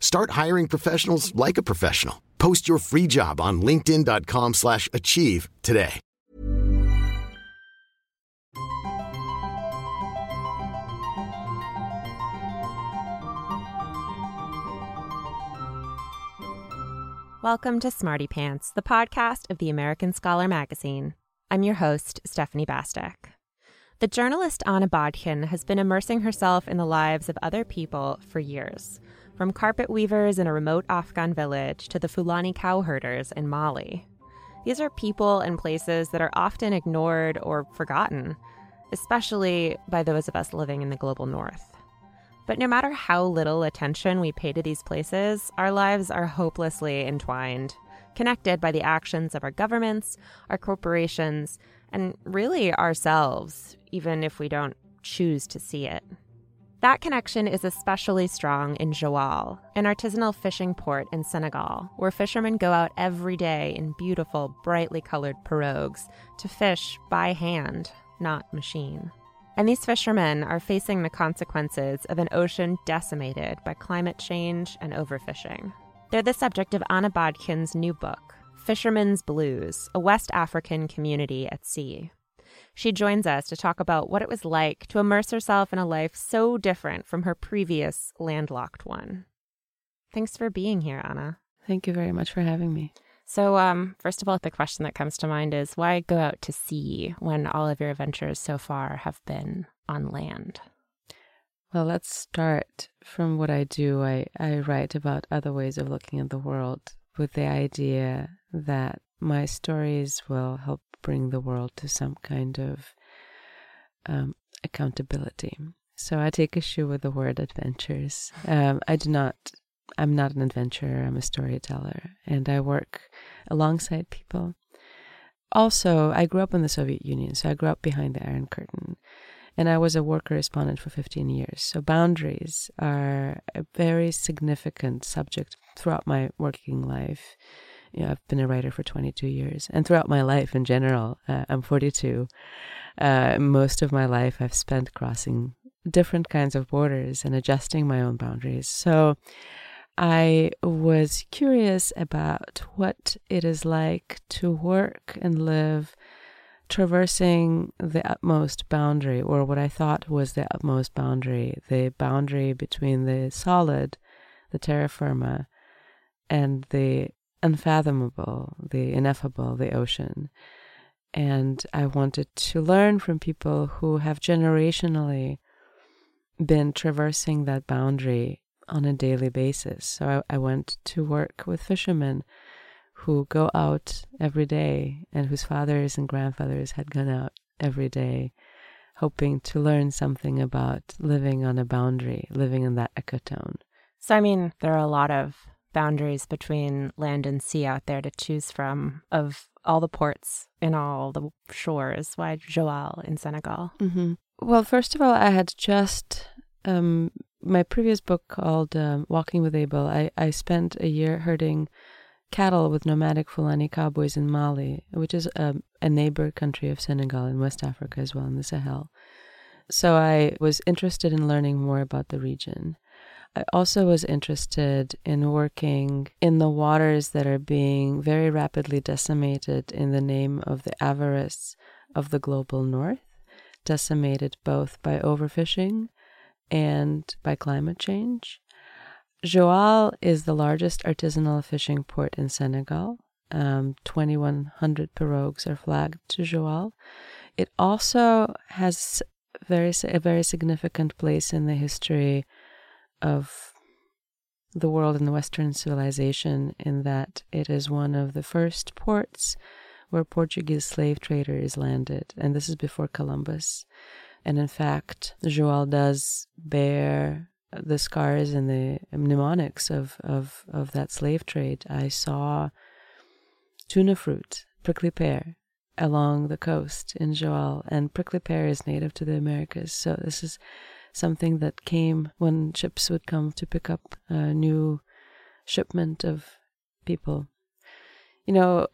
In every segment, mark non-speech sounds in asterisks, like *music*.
Start hiring professionals like a professional. Post your free job on linkedin.com/achieve slash achieve today. Welcome to Smarty Pants, the podcast of the American Scholar magazine. I'm your host, Stephanie Bastek. The journalist Anna Badkhen has been immersing herself in the lives of other people for years, from carpet weavers in a remote Afghan village to the Fulani cowherders in Mali. These are people and places that are often ignored or forgotten, especially by those of us living in the global north. But no matter how little attention we pay to these places, our lives are hopelessly entwined, connected by the actions of our governments, our corporations, and really ourselves, even if we don't choose to see it. That connection is especially strong in Joal, an artisanal fishing port in Senegal, where fishermen go out every day in beautiful, brightly colored pirogues to fish by hand, not machine. And these fishermen are facing the consequences of an ocean decimated by climate change and overfishing. They're the subject of Anna Badkhen's new book, Fisherman's Blues A West African Community at Sea. She joins us to talk about what it was like to immerse herself in a life so different from her previous landlocked one. Thanks for being here, Anna. Thank you very much for having me. So, um, first of all, the question that comes to mind is why go out to sea when all of your adventures so far have been on land? Well, let's start from what I do. I, I write about other ways of looking at the world with the idea that my stories will help bring the world to some kind of um, accountability. So I take issue with the word adventures. Um, I do not I'm not an adventurer, I'm a storyteller, and I work alongside people. Also, I grew up in the Soviet Union, so I grew up behind the Iron Curtain, and I was a war correspondent for 15 years. So, boundaries are a very significant subject throughout my working life. You know, I've been a writer for 22 years, and throughout my life in general, uh, I'm 42. Uh, most of my life I've spent crossing different kinds of borders and adjusting my own boundaries. So, I was curious about what it is like to work and live traversing the utmost boundary, or what I thought was the utmost boundary, the boundary between the solid, the terra firma, and the unfathomable, the ineffable, the ocean. And I wanted to learn from people who have generationally been traversing that boundary on a daily basis. So I, I went to work with fishermen who go out every day and whose fathers and grandfathers had gone out every day, hoping to learn something about living on a boundary, living in that ecotone. So, I mean, there are a lot of boundaries between land and sea out there to choose from of all the ports in all the shores. Why Joal in Senegal? Mm-hmm. Well, first of all, I had just um, my previous book called um, Walking with Abel, I, I spent a year herding cattle with nomadic Fulani cowboys in Mali, which is a, a neighbor country of Senegal in West Africa as well, in the Sahel. So I was interested in learning more about the region. I also was interested in working in the waters that are being very rapidly decimated in the name of the avarice of the global north, decimated both by overfishing and by climate change. Joal is the largest artisanal fishing port in Senegal, Um, 2,100 pirogues are flagged to Joal. It also has very a very significant place in the history of the world and the Western civilization in that it is one of the first ports where Portuguese slave traders landed, and this is before Columbus. And in fact, Joal does bear the scars and the mnemonics of, of, of that slave trade. I saw tuna fruit, prickly pear, along the coast in Joal, and prickly pear is native to the Americas. So this is something that came when ships would come to pick up a new shipment of people. You know,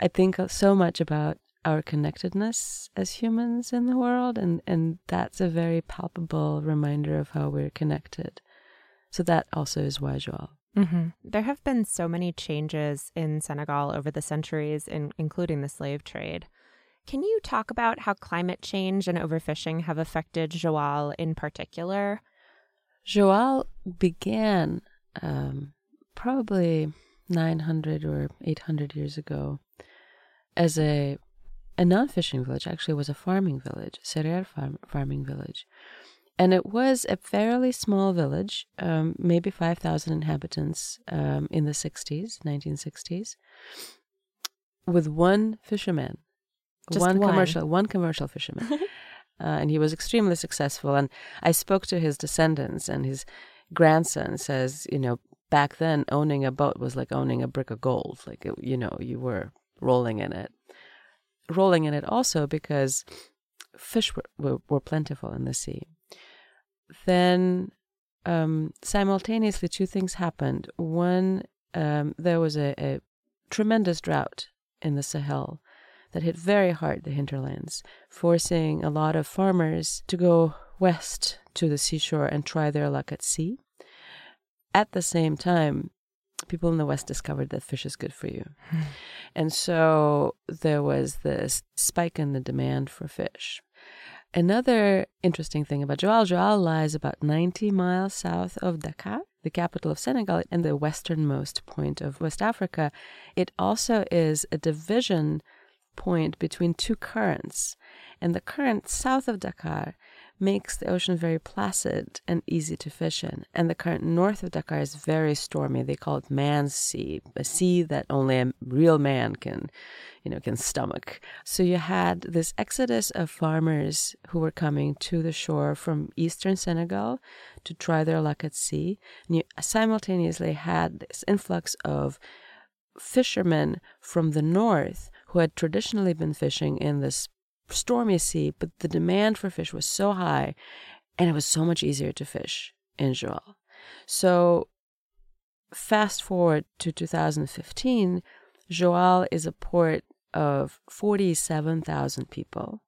I think so much about our connectedness as humans in the world, and, and that's a very palpable reminder of how we're connected. So that also is why Joal. Mm-hmm. There have been so many changes in Senegal over the centuries, in, including the slave trade. Can you talk about how climate change and overfishing have affected Joal in particular? Joal began um, probably 900 or 800 years ago as a a non-fishing village actually was a farming village cereal farm, farming village and it was a fairly small village um, maybe 5000 inhabitants um, in the 60s 1960s with one fisherman one, one, commercial one commercial fisherman. *laughs* Uh, and he was extremely successful. And i spoke to his descendants and his grandson says you know back then owning a boat was like owning a brick of gold. Like it, you know you were rolling in it. Rolling in it also because fish were, were, were plentiful in the sea. Then um, simultaneously two things happened. One um, there was a, a tremendous drought in the sahel that hit very hard the hinterlands, forcing a lot of farmers to go west to the seashore and try their luck at sea. At the same time, people in the West discovered that fish is good for you. Hmm. And so there was this spike in the demand for fish. Another interesting thing about Joal, Joal lies about 90 miles south of Dakar, the capital of Senegal, and the westernmost point of West Africa. It also is a division point between two currents, and the current south of Dakar makes the ocean very placid and easy to fish in. And the current north of Dakar is very stormy. They call it man's sea, a sea that only a real man can, you know, can stomach. So you had this exodus of farmers who were coming to the shore from eastern Senegal to try their luck at sea. And you simultaneously had this influx of fishermen from the north who had traditionally been fishing in this stormy sea, but the demand for fish was so high and it was so much easier to fish in Joal. So, fast forward to 2015, Joal is a port of 47,000 people.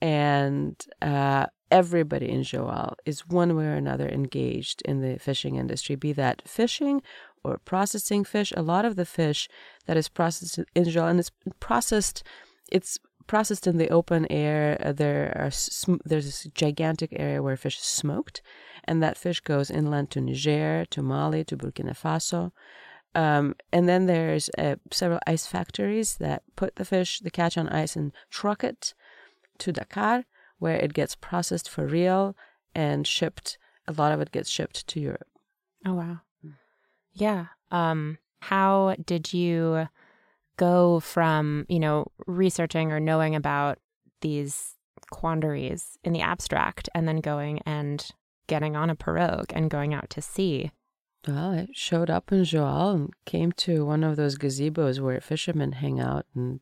And uh, everybody in Joal is one way or another engaged in the fishing industry, be that fishing or processing fish. A lot of the fish that is processed in Joal, and it's processed, it's processed in the open air. Uh, there are sm- there's this gigantic area where fish is smoked, and that fish goes inland to Niger, to Mali, to Burkina Faso. Um, and then there's uh, several ice factories that put the fish, the catch on ice, and truck it to Dakar, where it gets processed for real and shipped. A lot of it gets shipped to Europe. Oh wow! Yeah. Um, how did you? go from, you know, researching or knowing about these quandaries in the abstract and then going and getting on a pirogue and going out to sea? Well, I showed up in Joal and came to one of those gazebos where fishermen hang out and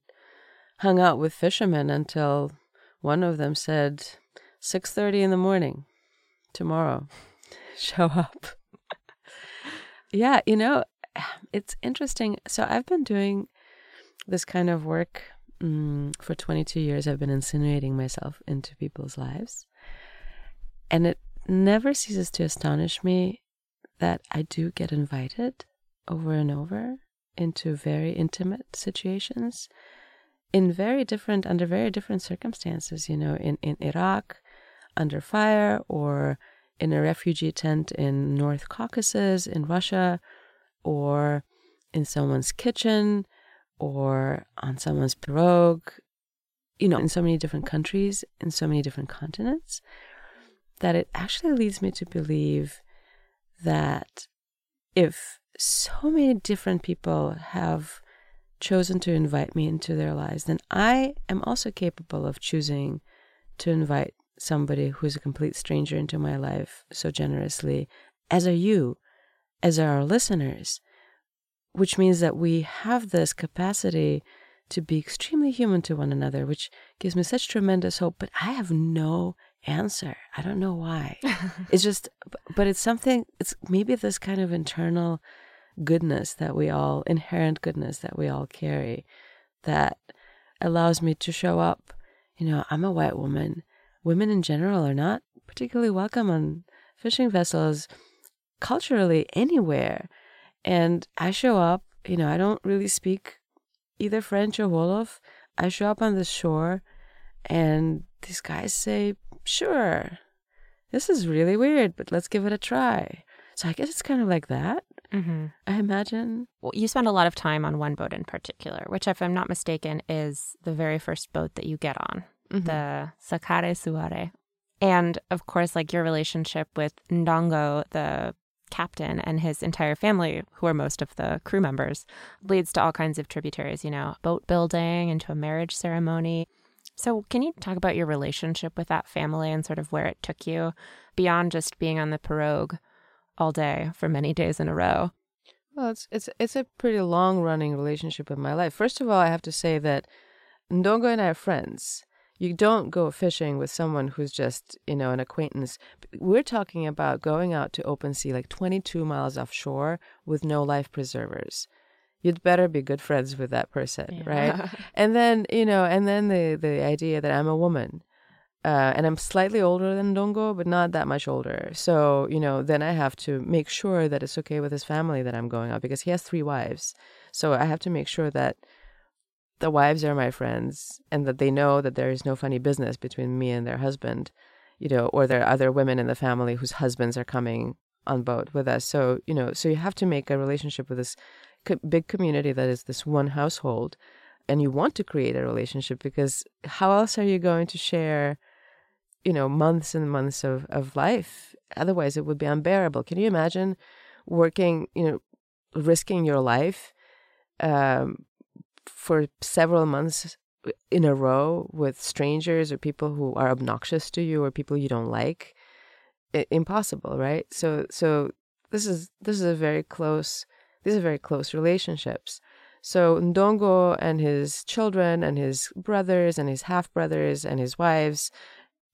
hung out with fishermen until one of them said, 6.30 in the morning, tomorrow, *laughs* show up. Yeah, you know, *sighs* it's interesting. So I've been doing this kind of work um, for 22 years i've been insinuating myself into people's lives and it never ceases to astonish me that i do get invited over and over into very intimate situations in very different under very different circumstances you know in, in iraq under fire or in a refugee tent in north caucasus in russia or in someone's kitchen or on someone's pirogue, you know, in so many different countries, in so many different continents, that it actually leads me to believe that if so many different people have chosen to invite me into their lives, then I am also capable of choosing to invite somebody who's a complete stranger into my life so generously, as are you, as are our listeners, which means that we have this capacity to be extremely human to one another, which gives me such tremendous hope. But I have no answer. I don't know why. *laughs* it's just, but it's something, it's maybe this kind of internal goodness that we all, inherent goodness that we all carry that allows me to show up. You know, I'm a white woman. Women in general are not particularly welcome on fishing vessels culturally anywhere. And I show up, you know, I don't really speak either French or Wolof. I show up on the shore and these guys say, sure, this is really weird, but let's give it a try. So I guess it's kind of like that. Mm-hmm. I imagine. Well, you spend a lot of time on one boat in particular, which, if I'm not mistaken, is the very first boat that you get on, mm-hmm. the Sakare Suare. And of course, like your relationship with Ndongo, the captain, and his entire family, who are most of the crew members, leads to all kinds of tributaries, you know, boat building, into a marriage ceremony. So, can you talk about your relationship with that family and sort of where it took you beyond just being on the pirogue all day for many days in a row? Well, it's it's it's a pretty long running relationship in my life. First of all, I have to say that Ndongo and I are friends. You don't go fishing with someone who's just, you know, an acquaintance. We're talking about going out to open sea, like 22 miles offshore with no life preservers you'd better be good friends with that person, yeah. right? *laughs* and then, you know, and then the the idea that I'm a woman. Uh, and I'm slightly older than Ndongo, but not that much older. So, you know, then I have to make sure that it's okay with his family that I'm going out because he has three wives. So I have to make sure that the wives are my friends and that they know that there is no funny business between me and their husband, you know, or there are other women in the family whose husbands are coming on boat with us. So, you know, so you have to make a relationship with this co- big community that is this one household and you want to create a relationship because how else are you going to share you know months and months of, of life otherwise it would be unbearable can you imagine working you know risking your life um, for several months in a row with strangers or people who are obnoxious to you or people you don't like impossible right so so this is this is a very close these are very close relationships. So Ndongo and his children and his brothers and his half brothers and his wives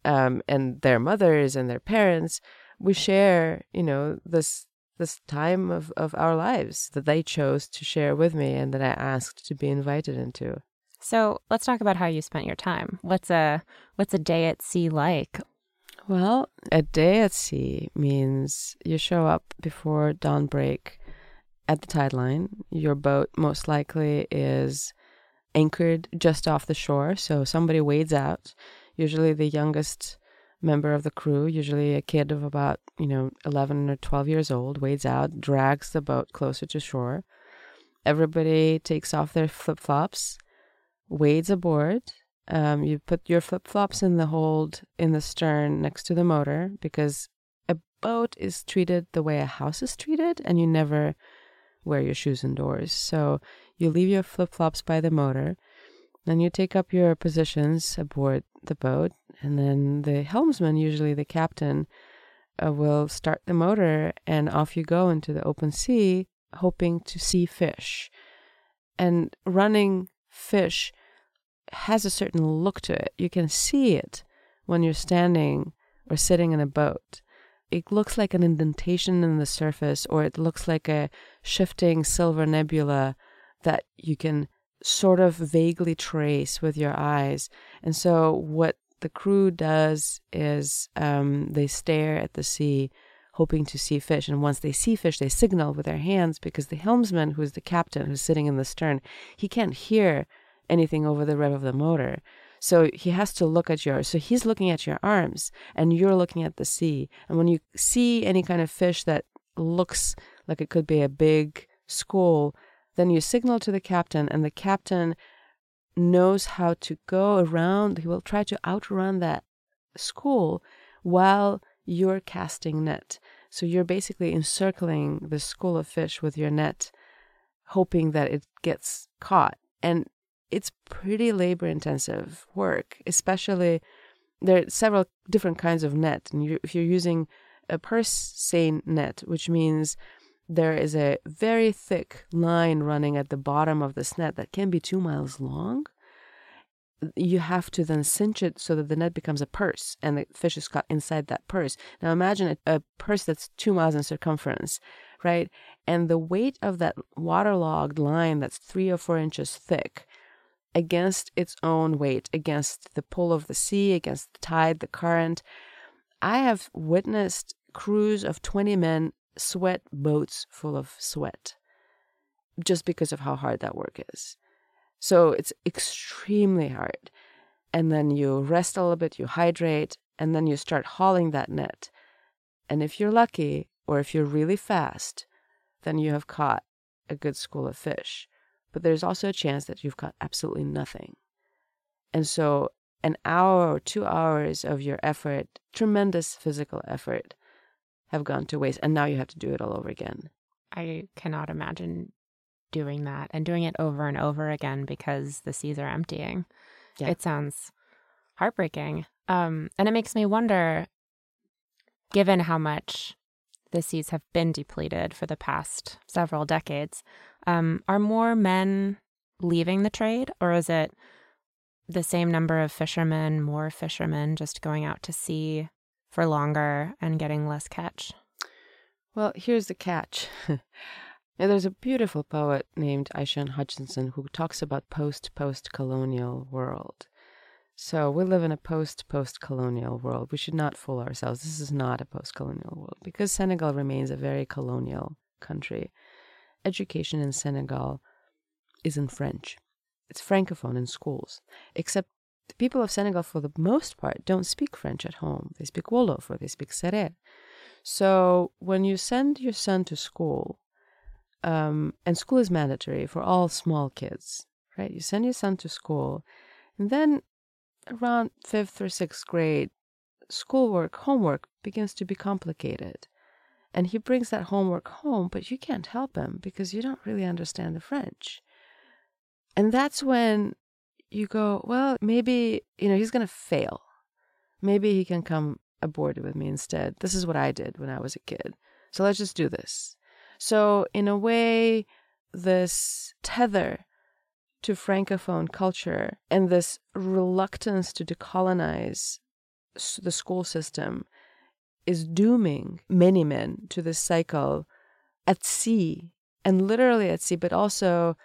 um, and their mothers and their parents, we share, you know, this this time of, of our lives that they chose to share with me and that I asked to be invited into. So let's talk about how you spent your time. What's a what's a day at sea like? Well, a day at sea means you show up before dawn break at the tide line. Your boat most likely is anchored just off the shore, so somebody wades out, usually the youngest member of the crew, usually a kid of about, you know, 11 or 12 years old, wades out, drags the boat closer to shore. Everybody takes off their flip flops, wades aboard. Um, you put your flip flops in the hold in the stern next to the motor because a boat is treated the way a house is treated, and you never wear your shoes indoors. So you leave your flip flops by the motor, then you take up your positions aboard the boat, and then the helmsman, usually the captain, uh, will start the motor, and off you go into the open sea, hoping to see fish. And running fish has a certain look to it. You can see it when you're standing or sitting in a boat it looks like an indentation in the surface or it looks like a shifting silver nebula that you can sort of vaguely trace with your eyes. And so what the crew does is um, they stare at the sea, hoping to see fish. And once they see fish, they signal with their hands because the helmsman, who's the captain, who's sitting in the stern, he can't hear anything over the rev of the motor. So he has to look at yours. So he's looking at your arms and you're looking at the sea. And when you see any kind of fish that looks like it could be a big school, Then you signal to the captain, and the captain knows how to go around. He will try to outrun that school while you're casting net. So you're basically encircling the school of fish with your net, hoping that it gets caught. And it's pretty labor intensive work, especially there are several different kinds of net. And you, if you're using a purse seine net, which means there is a very thick line running at the bottom of this net that can be two miles long. You have to then cinch it so that the net becomes a purse and the fish is caught inside that purse. Now imagine a, a purse that's two miles in circumference, right? And the weight of that waterlogged line that's three or four inches thick against its own weight, against the pull of the sea, against the tide, the current. I have witnessed crews of 20 men sweat boats full of sweat just because of how hard that work is. So it's extremely hard. And then you rest a little bit, you hydrate, and then you start hauling that net. And if you're lucky, or if you're really fast, then you have caught a good school of fish. But there's also a chance that you've caught absolutely nothing. And so, an hour or two hours of your effort, tremendous physical effort, have gone to waste. And now you have to do it all over again. I cannot imagine doing that and doing it over and over again because the seas are emptying. Yeah. It sounds heartbreaking. Um, and it makes me wonder, given how much the seas have been depleted for the past several decades, um, are more men leaving the trade, or is it the same number of fishermen, more fishermen just going out to sea for longer and getting less catch? Well, here's the catch. *laughs* There's a beautiful poet named Ishion Hutchinson who talks about post post colonial world. So we live in a post post colonial world. We should not fool ourselves. This is not a post colonial world because Senegal remains a very colonial country. Education in Senegal is in French. It's francophone in schools, except the people of Senegal, for the most part, don't speak French at home. They speak Wolof or they speak Serer. So when you send your son to school, um, and school is mandatory for all small kids, right? You send your son to school, and then around fifth or sixth grade, schoolwork, homework begins to be complicated. And he brings that homework home, but you can't help him because you don't really understand the French. And that's when you go, well, maybe, you know, he's going to fail. Maybe he can come aboard with me instead. This is what I did when I was a kid. So let's just do this. So, in a way, this tether to Francophone culture and this reluctance to decolonize the school system is dooming many men to this cycle at sea and literally at sea, but also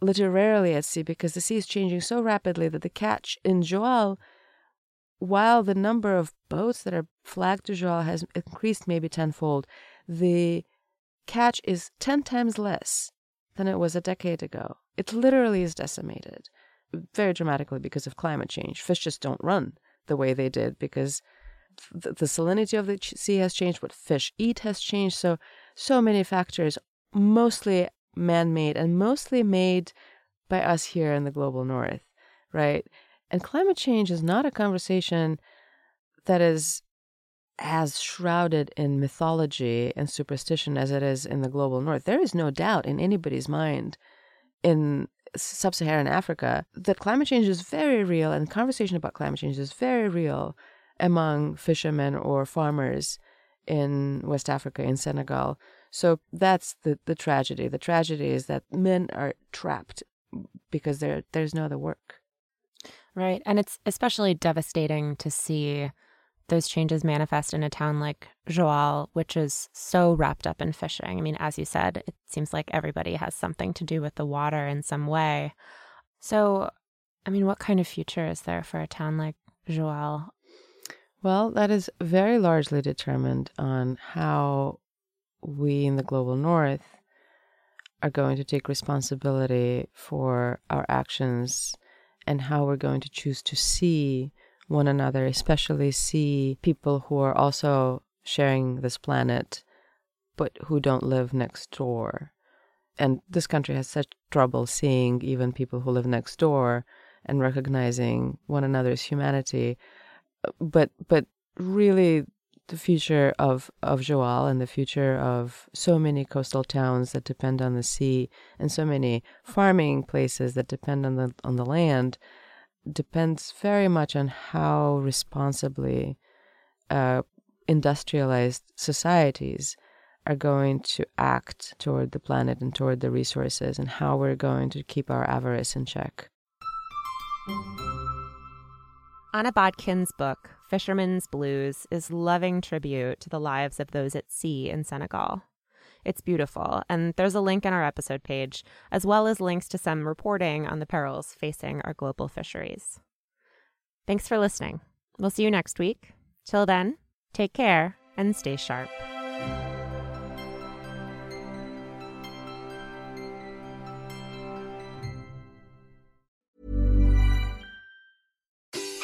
literarily at sea because the sea is changing so rapidly that the catch in Joal, while the number of boats that are flagged to Joal has increased maybe tenfold, the catch is 10 times less than it was a decade ago. It literally is decimated very dramatically because of climate change. Fish just don't run the way they did because the, the salinity of the sea has changed, what fish eat has changed. So, so many factors, mostly man made and mostly made by us here in the global north, right? And climate change is not a conversation that is as shrouded in mythology and superstition as it is in the global north. There is no doubt in anybody's mind in sub Saharan Africa that climate change is very real and conversation about climate change is very real among fishermen or farmers in West Africa, in Senegal. So that's the, the tragedy. The tragedy is that men are trapped because there there's no other work. Right. And it's especially devastating to see those changes manifest in a town like Joal, which is so wrapped up in fishing. I mean, as you said, it seems like everybody has something to do with the water in some way. So, I mean, what kind of future is there for a town like Joal? Well, that is very largely determined on how we in the global north are going to take responsibility for our actions and how we're going to choose to see one another, especially see people who are also sharing this planet but who don't live next door. and this country has such trouble seeing even people who live next door and recognizing one another's humanity. But but really, the future of of Joal and the future of so many coastal towns that depend on the sea and so many farming places that depend on the on the land depends very much on how responsibly uh, industrialized societies are going to act toward the planet and toward the resources and how we're going to keep our avarice in check. Anna Badkhen's book, Fisherman's Blues, is loving tribute to the lives of those at sea in Senegal. It's beautiful, and there's a link on our episode page, as well as links to some reporting on the perils facing our global fisheries. Thanks for listening. We'll see you next week. Till then, take care and stay sharp.